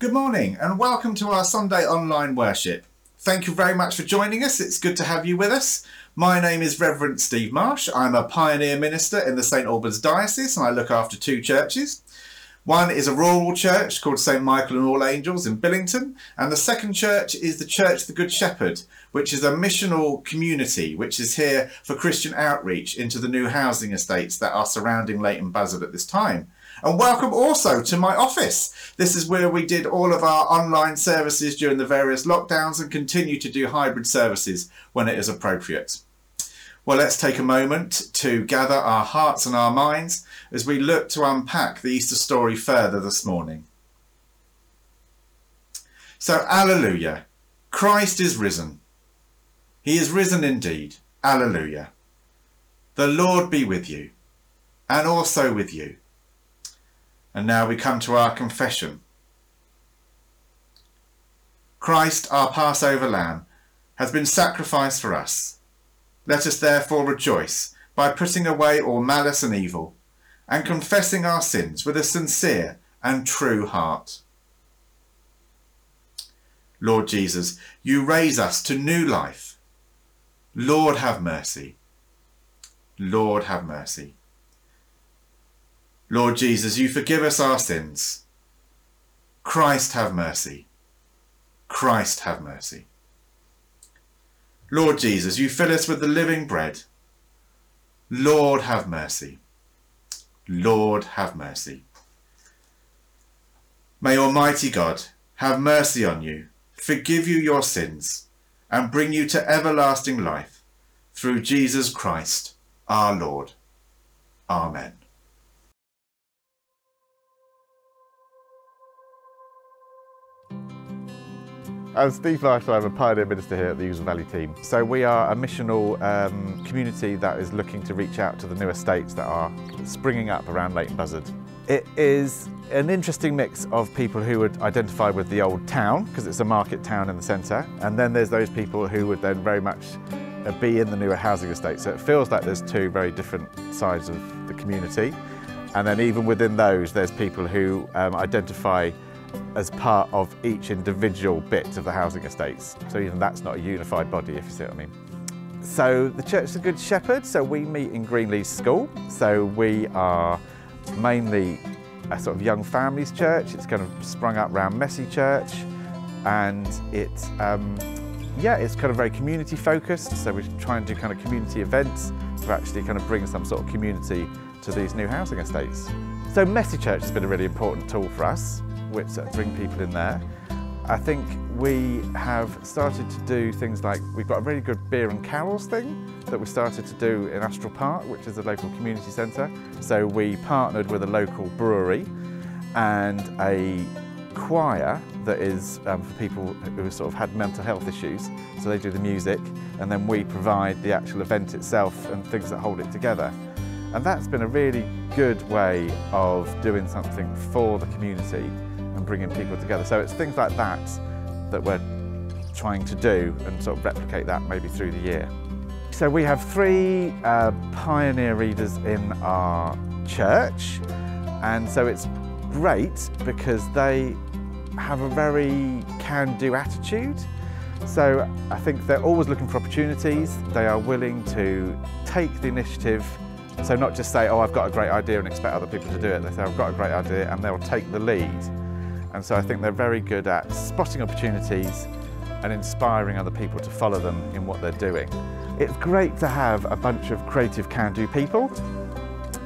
Good morning and welcome to our Sunday online worship. Thank you very much for joining us. It's good to have you with us. My name is Reverend Steve Marsh. I'm a pioneer minister in the St Albans Diocese and I look after two churches. One is a rural church called St Michael and All Angels in Billington, and the second church is the Church of the Good Shepherd, which is a missional community which is here for Christian outreach into the new housing estates that are surrounding Leighton Buzzard at this time. And welcome also to my office. This is where we did all of our online services during the various lockdowns and continue to do hybrid services when it is appropriate. Well, let's take a moment to gather our hearts and our minds as we look to unpack the Easter story further this morning. So, Alleluia. Christ is risen. He is risen indeed. Alleluia. The Lord be with you, and also with you. And now we come to our confession. Christ, our Passover lamb, has been sacrificed for us. Let us therefore rejoice by putting away all malice and evil, and confessing our sins with a sincere and true heart. Lord Jesus, you raise us to new life. Lord, have mercy. Lord, have mercy. Lord Jesus, you forgive us our sins. Christ, have mercy. Christ, have mercy. Lord Jesus, you fill us with the living bread. Lord, have mercy. Lord, have mercy. May Almighty God have mercy on you, forgive you your sins, and bring you to everlasting life through Jesus Christ, our Lord. Amen. As Steve Marsh, I'm a pioneer minister here at the Ousel Valley team. So we are a missional um, community that is looking to reach out to the new estates that are springing up around Leighton Buzzard. It is an interesting mix of people who would identify with the old town, because it's a market town in the centre, and then there's those people who would then very much uh, be in the newer housing estate. So it feels like there's two very different sides of the community. And then even within those, there's people who um, identify as part of each individual bit of the housing estates. So even that's not a unified body, if you see what I mean. So the Church of the Good Shepherd, so we meet in Greenleas School. So we are mainly a sort of young families church. It's kind of sprung up around Messy Church and it, um, yeah, it's kind of very community focused. So we try and do kind of community events to actually kind of bring some sort of community to these new housing estates. So Messy Church has been a really important tool for us which bring people in there. I think we have started to do things like, we've got a really good beer and carols thing that we started to do in Astral Park, which is a local community centre. So we partnered with a local brewery and a choir that is um, for people who sort of had mental health issues. So they do the music and then we provide the actual event itself and things that hold it together. And that's been a really good way of doing something for the community bringing people together. So it's things like that that we're trying to do and sort of replicate that maybe through the year. So we have three uh, pioneer readers in our church and so it's great because they have a very can-do attitude. So I think they're always looking for opportunities. They are willing to take the initiative. So not just say, oh, I've got a great idea and expect other people to do it. They say, I've got a great idea and they'll take the lead. And so I think they're very good at spotting opportunities and inspiring other people to follow them in what they're doing. It's great to have a bunch of creative can-do people.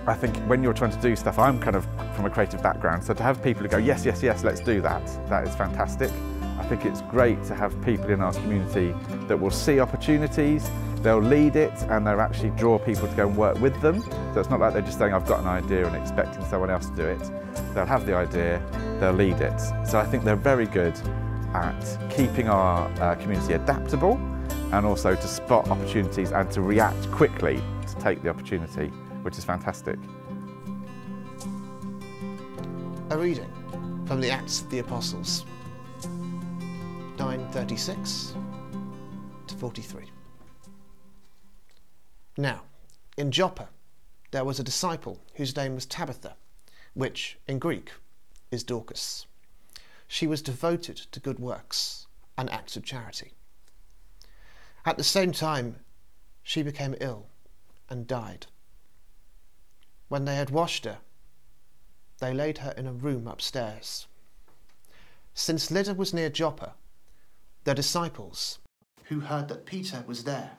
I think when you're trying to do stuff, I'm kind of from a creative background, so to have people who go, yes, yes, yes, let's do that, that is fantastic. I think it's great to have people in our community that will see opportunities, they'll lead it and they'll actually draw people to go and work with them. So it's not like they're just saying, I've got an idea and expecting someone else to do it. They'll have the idea, they'll lead it. So I think they're very good at keeping our uh, community adaptable and also to spot opportunities and to react quickly to take the opportunity, which is fantastic. A reading from the Acts of the Apostles, 936 to 43. Now, in Joppa, there was a disciple whose name was Tabitha, which in Greek is Dorcas. she was devoted to good works and acts of charity. At the same time, she became ill and died. When they had washed her, they laid her in a room upstairs. Since Lydda was near Joppa, the disciples, who heard that Peter was there,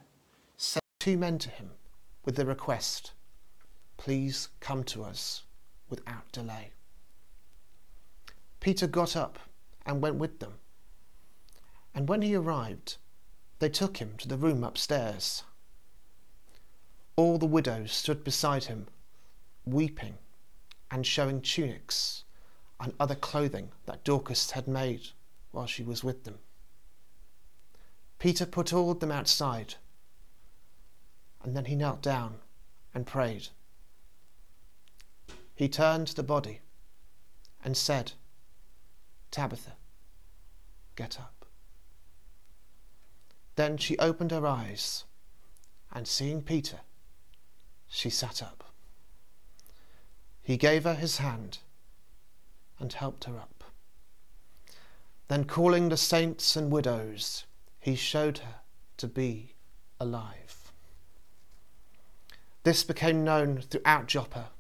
sent two men to him with the request, Please come to us without delay. Peter got up and went with them. And when he arrived, they took him to the room upstairs. All the widows stood beside him, weeping and showing tunics and other clothing that Dorcas had made while she was with them. Peter put all of them outside, and then he knelt down and prayed. He turned to the body and said, Tabitha, get up. Then she opened her eyes, and seeing Peter, she sat up. He gave her his hand and helped her up. Then, calling the saints and widows, he showed her to be alive. This became known throughout Joppa,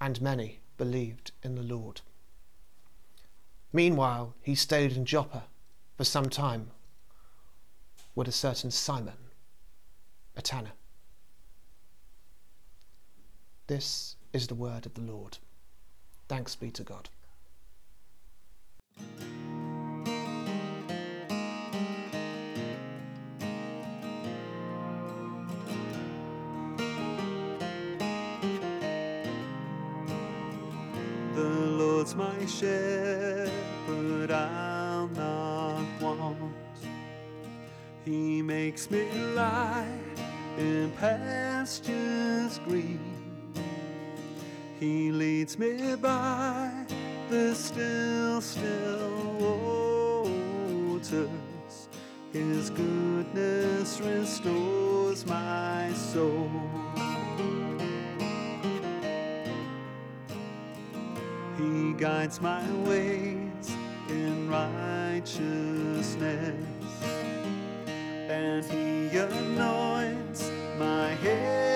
and many believed in the Lord. Meanwhile, he stayed in Joppa for some time with a certain Simon, a tanner. This is the word of the Lord. Thanks be to God. Shepherd, I'll not want. He makes me lie in pastures green. He leads me by the still, still waters. His goodness restores my soul. Guides my ways in righteousness, and He anoints my head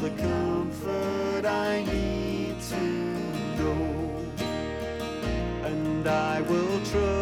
the comfort I need to know. And I will trust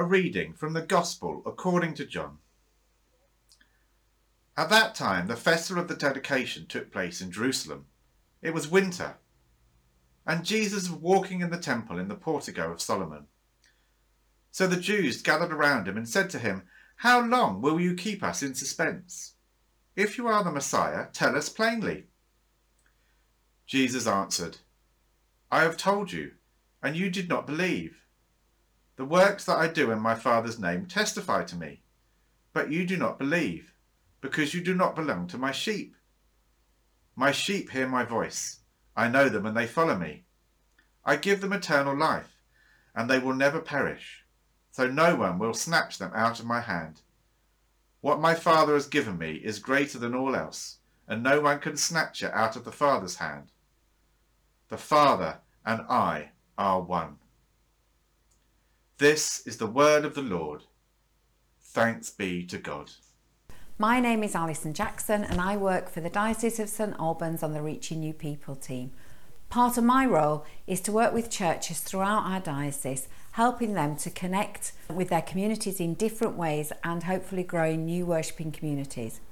A reading from the Gospel according to John. At that time, the festival of the dedication took place in Jerusalem. It was winter, and Jesus was walking in the temple in the portico of Solomon. So the Jews gathered around him and said to him, How long will you keep us in suspense? If you are the Messiah, tell us plainly. Jesus answered, I have told you, and you did not believe. The works that I do in my Father's name testify to me, but you do not believe, because you do not belong to my sheep. My sheep hear my voice. I know them and they follow me. I give them eternal life, and they will never perish, so no one will snatch them out of my hand. What my Father has given me is greater than all else, and no one can snatch it out of the Father's hand. The Father and I are one. This is the word of the Lord. Thanks be to God. My name is Alison Jackson and I work for the Diocese of St Albans on the Reaching New People team. Part of my role is to work with churches throughout our diocese, helping them to connect with their communities in different ways and hopefully growing new worshipping communities.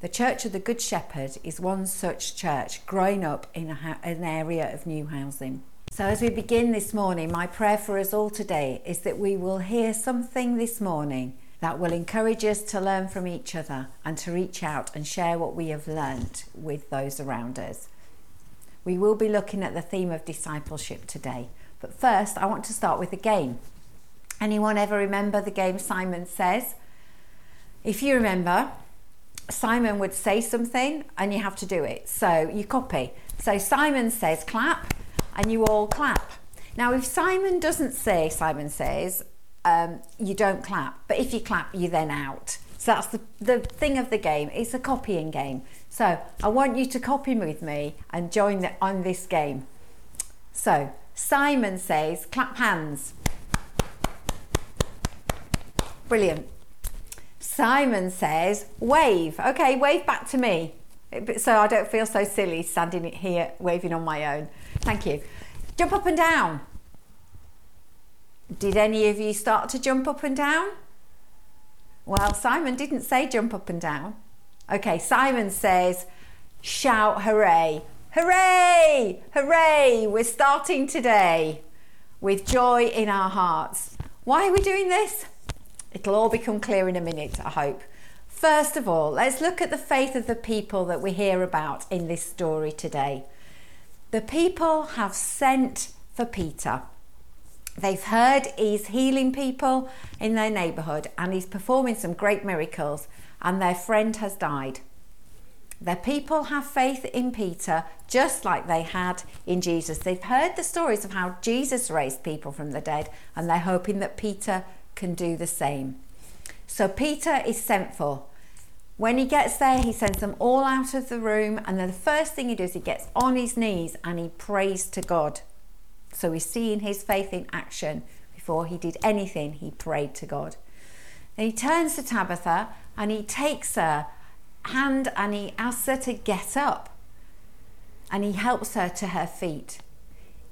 The Church of the Good Shepherd is one such church growing up in a, an area of new housing. So, as we begin this morning, my prayer for us all today is that we will hear something this morning that will encourage us to learn from each other and to reach out and share what we have learnt with those around us. We will be looking at the theme of discipleship today, but first I want to start with a game. Anyone ever remember the game Simon Says? If you remember, Simon would say something and you have to do it. So you copy. So Simon says clap and you all clap. Now, if Simon doesn't say Simon says, um, you don't clap. But if you clap, you're then out. So that's the, the thing of the game. It's a copying game. So I want you to copy with me and join the, on this game. So Simon says, clap hands. Brilliant. Simon says, wave. Okay, wave back to me. So I don't feel so silly standing here waving on my own. Thank you. Jump up and down. Did any of you start to jump up and down? Well, Simon didn't say jump up and down. Okay, Simon says, shout hooray. Hooray! Hooray! We're starting today with joy in our hearts. Why are we doing this? It'll all become clear in a minute, I hope. First of all, let's look at the faith of the people that we hear about in this story today. The people have sent for Peter. They've heard he's healing people in their neighbourhood and he's performing some great miracles, and their friend has died. The people have faith in Peter just like they had in Jesus. They've heard the stories of how Jesus raised people from the dead, and they're hoping that Peter can do the same. So Peter is sent for. When he gets there, he sends them all out of the room, and then the first thing he does, he gets on his knees and he prays to God. So we're seeing his faith in action. Before he did anything, he prayed to God. Then he turns to Tabitha and he takes her hand and he asks her to get up and he helps her to her feet.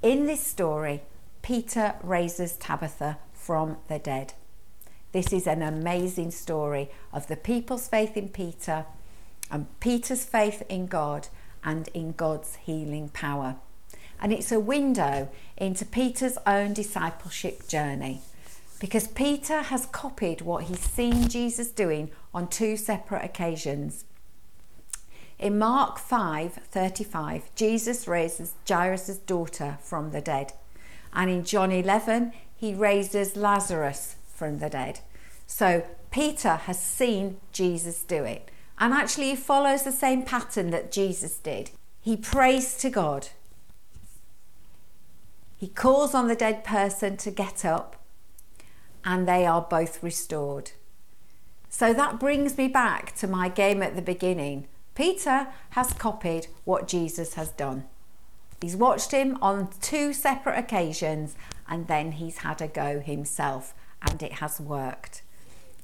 In this story, Peter raises Tabitha from the dead. This is an amazing story of the people's faith in Peter and Peter's faith in God and in God's healing power and it's a window into Peter's own discipleship journey because Peter has copied what he's seen Jesus doing on two separate occasions. In Mark 5:35, Jesus raises Jairus' daughter from the dead. And in John 11, he raises Lazarus from the dead. So Peter has seen Jesus do it. And actually, he follows the same pattern that Jesus did. He prays to God he calls on the dead person to get up, and they are both restored. So that brings me back to my game at the beginning. Peter has copied what Jesus has done. He's watched him on two separate occasions and then he's had a go himself, and it has worked.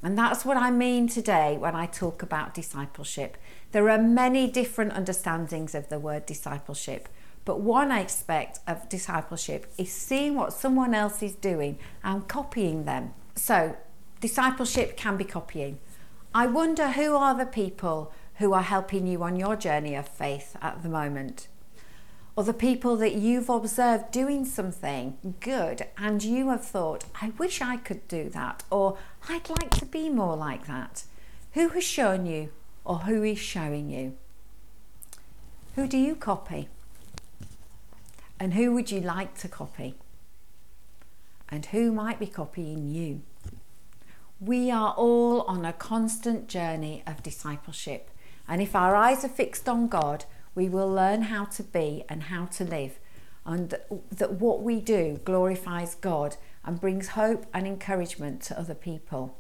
And that's what I mean today when I talk about discipleship. There are many different understandings of the word discipleship, but one aspect of discipleship is seeing what someone else is doing and copying them. So, discipleship can be copying. I wonder who are the people who are helping you on your journey of faith at the moment? Or the people that you've observed doing something good and you have thought, I wish I could do that, or I'd like to be more like that. Who has shown you, or who is showing you? Who do you copy? And who would you like to copy? And who might be copying you? We are all on a constant journey of discipleship. And if our eyes are fixed on God, we will learn how to be and how to live. And that what we do glorifies God and brings hope and encouragement to other people.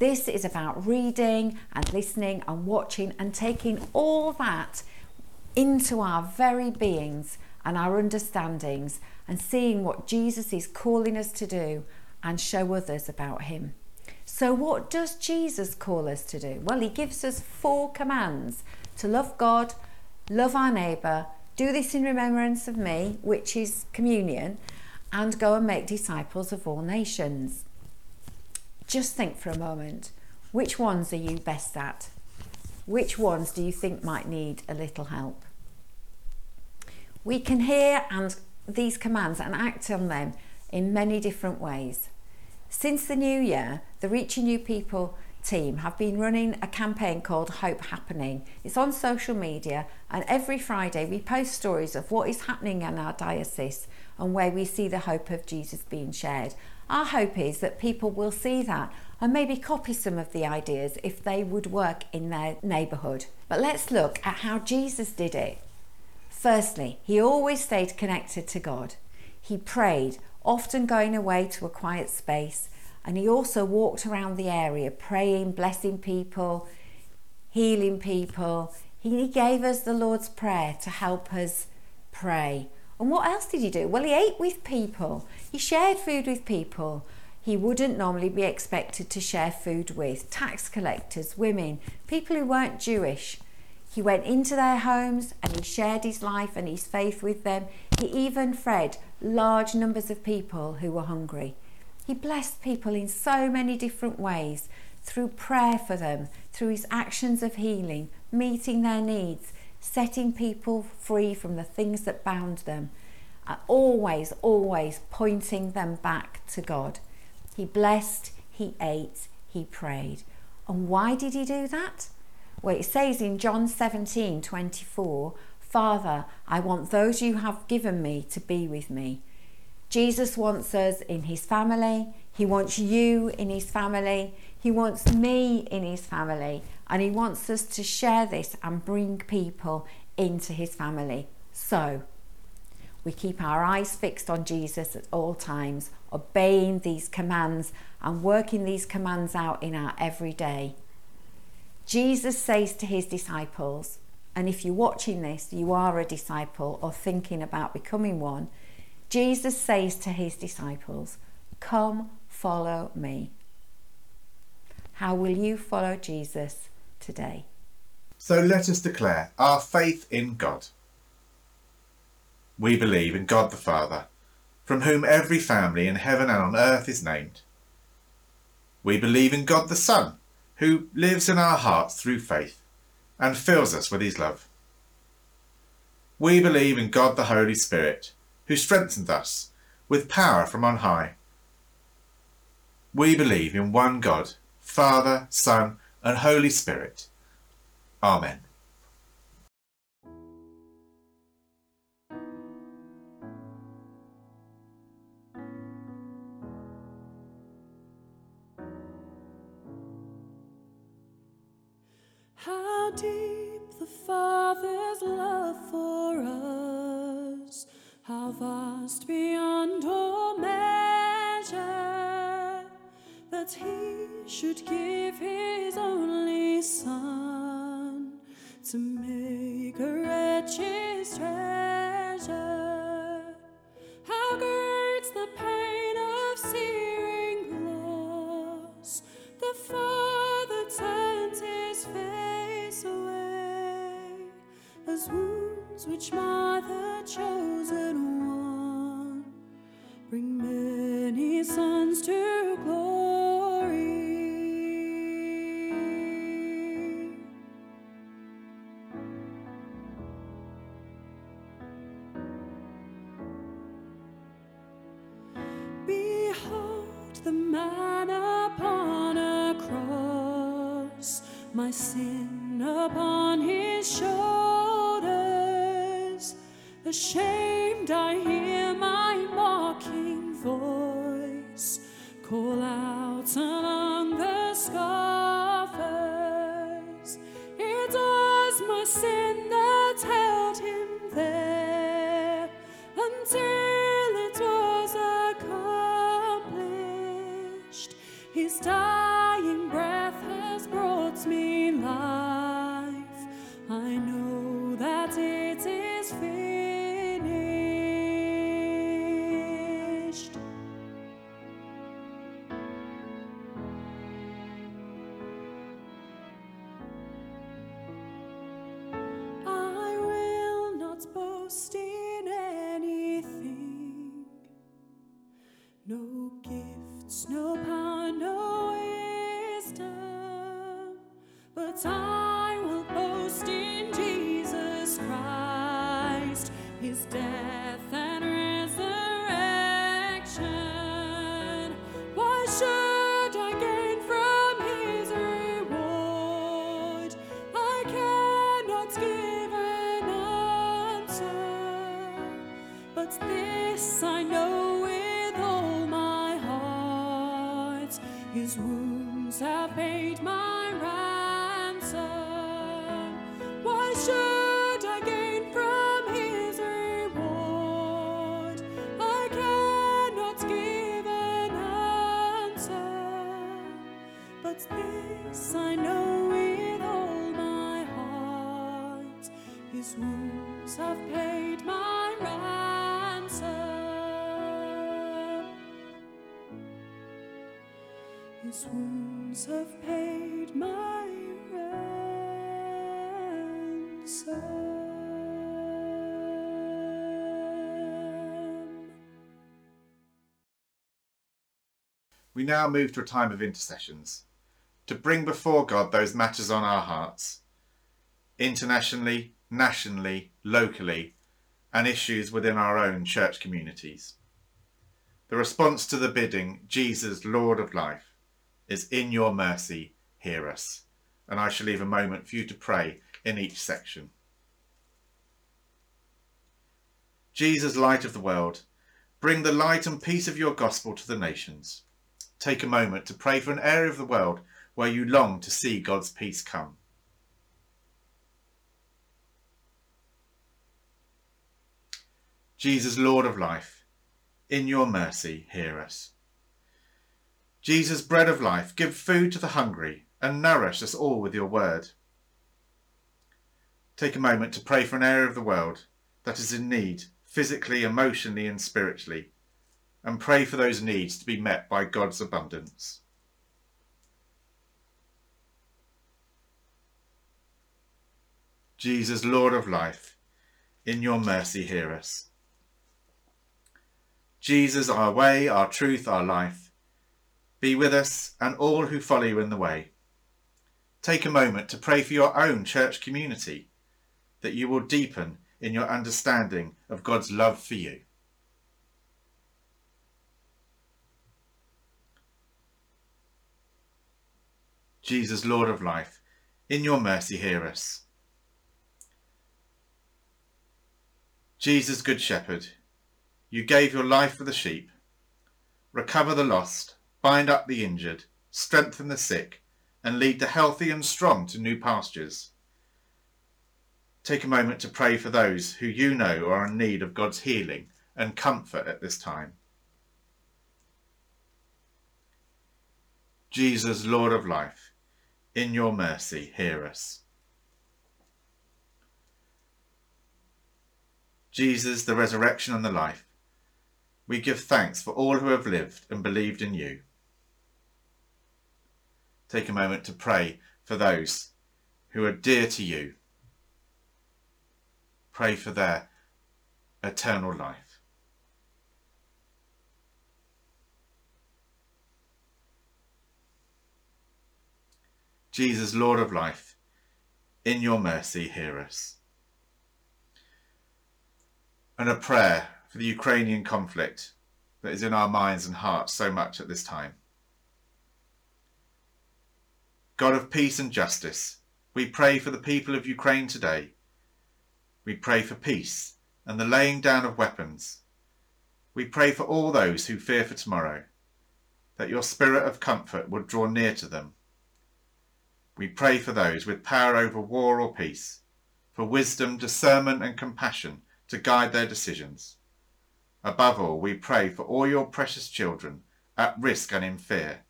This is about reading and listening and watching and taking all that into our very beings and our understandings and seeing what Jesus is calling us to do and show others about Him. So, what does Jesus call us to do? Well, He gives us four commands to love God, love our neighbour, do this in remembrance of me, which is communion, and go and make disciples of all nations. Just think for a moment which ones are you best at? Which ones do you think might need a little help? We can hear and these commands and act on them in many different ways. Since the new year, the Reaching New People team have been running a campaign called Hope Happening. It's on social media, and every Friday we post stories of what is happening in our diocese and where we see the hope of Jesus being shared. Our hope is that people will see that and maybe copy some of the ideas if they would work in their neighbourhood. But let's look at how Jesus did it. Firstly, he always stayed connected to God. He prayed, often going away to a quiet space, and he also walked around the area praying, blessing people, healing people. He gave us the Lord's Prayer to help us pray. And what else did he do? Well, he ate with people, he shared food with people. He wouldn't normally be expected to share food with tax collectors, women, people who weren't Jewish. He went into their homes and he shared his life and his faith with them. He even fed large numbers of people who were hungry. He blessed people in so many different ways through prayer for them, through his actions of healing, meeting their needs, setting people free from the things that bound them, always, always pointing them back to God. He blessed, he ate, he prayed. And why did he do that? Well, it says in John 17 24, Father, I want those you have given me to be with me. Jesus wants us in his family. He wants you in his family. He wants me in his family. And he wants us to share this and bring people into his family. So, we keep our eyes fixed on Jesus at all times, obeying these commands and working these commands out in our everyday. Jesus says to his disciples, and if you're watching this, you are a disciple or thinking about becoming one, Jesus says to his disciples, Come follow me. How will you follow Jesus today? So let us declare our faith in God. We believe in God the Father, from whom every family in heaven and on earth is named. We believe in God the Son, who lives in our hearts through faith and fills us with his love. We believe in God the Holy Spirit, who strengthened us with power from on high. We believe in one God, Father, Son, and Holy Spirit. Amen. How deep the Father's love for us, how vast beyond all measure, that He should give His only Son to make a wretch's treasure. How great's the pain of searing loss! The Father turns His face away, as wounds which mar the chosen His wounds have paid my ransom. Wounds have paid my ransom. We now move to a time of intercessions to bring before God those matters on our hearts, internationally, nationally, locally, and issues within our own church communities. The response to the bidding, Jesus, Lord of life, is in your mercy, hear us. And I shall leave a moment for you to pray in each section. Jesus, light of the world, bring the light and peace of your gospel to the nations. Take a moment to pray for an area of the world where you long to see God's peace come. Jesus, Lord of life, in your mercy, hear us. Jesus, bread of life, give food to the hungry and nourish us all with your word. Take a moment to pray for an area of the world that is in need, physically, emotionally, and spiritually, and pray for those needs to be met by God's abundance. Jesus, Lord of life, in your mercy hear us. Jesus, our way, our truth, our life, be with us and all who follow you in the way. Take a moment to pray for your own church community, that you will deepen in your understanding of God's love for you. Jesus, Lord of life, in your mercy hear us. Jesus, Good Shepherd, you gave your life for the sheep. Recover the lost, bind up the injured, strengthen the sick, and lead the healthy and strong to new pastures. Take a moment to pray for those who you know are in need of God's healing and comfort at this time. Jesus, Lord of life, in your mercy, hear us. Jesus, the resurrection and the life, we give thanks for all who have lived and believed in you. Take a moment to pray for those who are dear to you. Pray for their eternal life. Jesus, Lord of life, in your mercy, hear us. And a prayer for the Ukrainian conflict, that is in our minds and hearts so much at this time. God of peace and justice, we pray for the people of Ukraine today. We pray for peace and the laying down of weapons. We pray for all those who fear for tomorrow, that your spirit of comfort would draw near to them. We pray for those with power over war or peace, for wisdom, discernment, and compassion to guide their decisions. Above all, we pray for all your precious children at risk and in fear,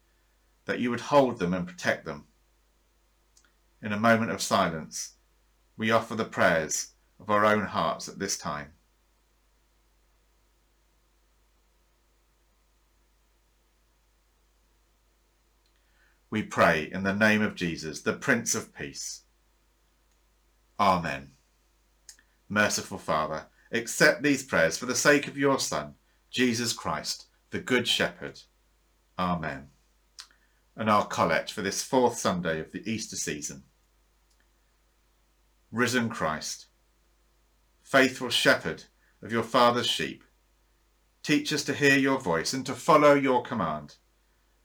that you would hold them and protect them. In a moment of silence, we offer the prayers of our own hearts at this time. We pray in the name of Jesus, the Prince of Peace. Amen. Merciful Father, accept these prayers for the sake of your Son, Jesus Christ, the Good Shepherd. Amen. And our collect for this fourth Sunday of the Easter season. Risen Christ, faithful shepherd of your Father's sheep, teach us to hear your voice and to follow your command,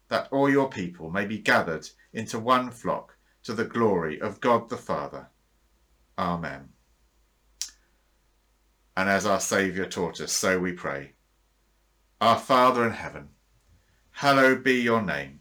that all your people may be gathered into one flock to the glory of God the Father. Amen. And as our Saviour taught us, so we pray. Our Father in heaven, hallowed be your name.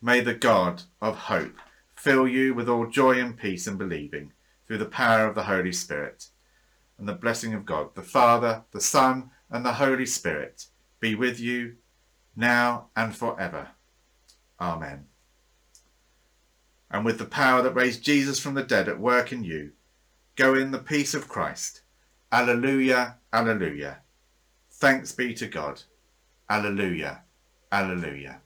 May the God of hope fill you with all joy and peace in believing through the power of the Holy Spirit. And the blessing of God, the Father, the Son, and the Holy Spirit be with you now and forever. Amen. And with the power that raised Jesus from the dead at work in you, go in the peace of Christ. Alleluia, alleluia. Thanks be to God. Alleluia, alleluia.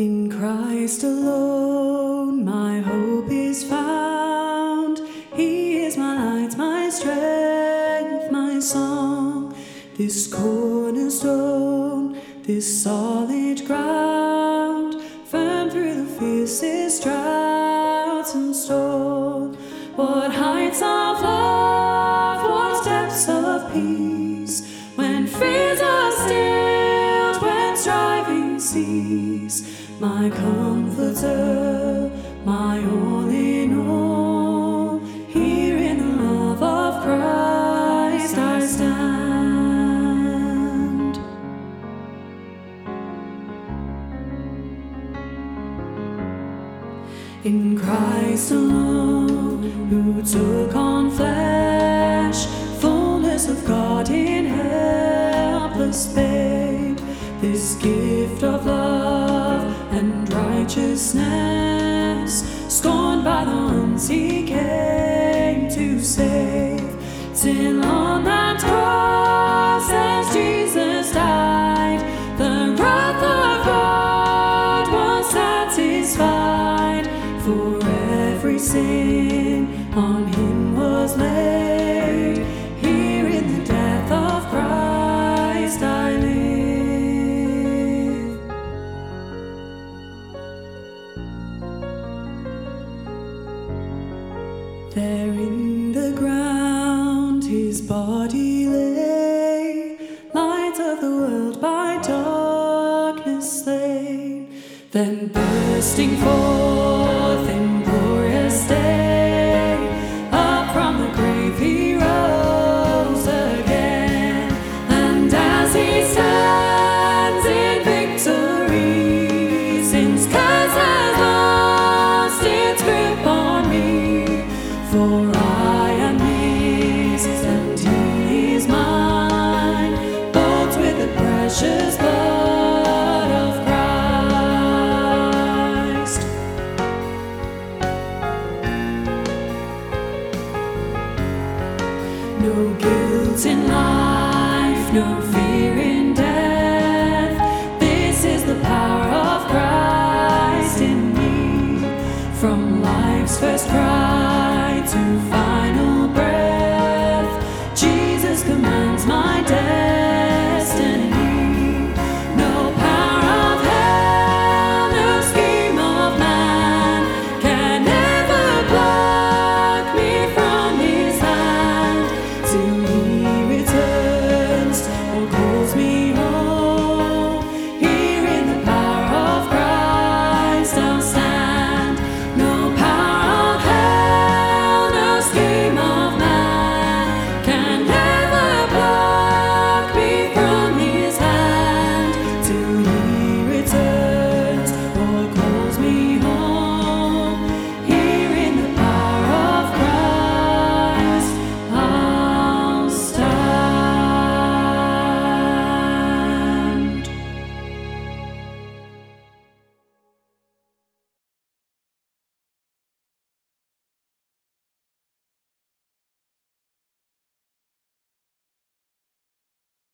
In Christ alone my hope is found. He is my light, my strength, my song. This cornerstone, this solid ground, firm through the fiercest droughts and storm. What heights of love, what depths of peace, cease. My comforter, my all in all, here in the love of Christ I stand. In Christ alone, who took on he came to save. Till on that cross, as Jesus died, the wrath of God was satisfied. For every sin There in the ground his body lay, light of the world by darkness slain. Then bursting forth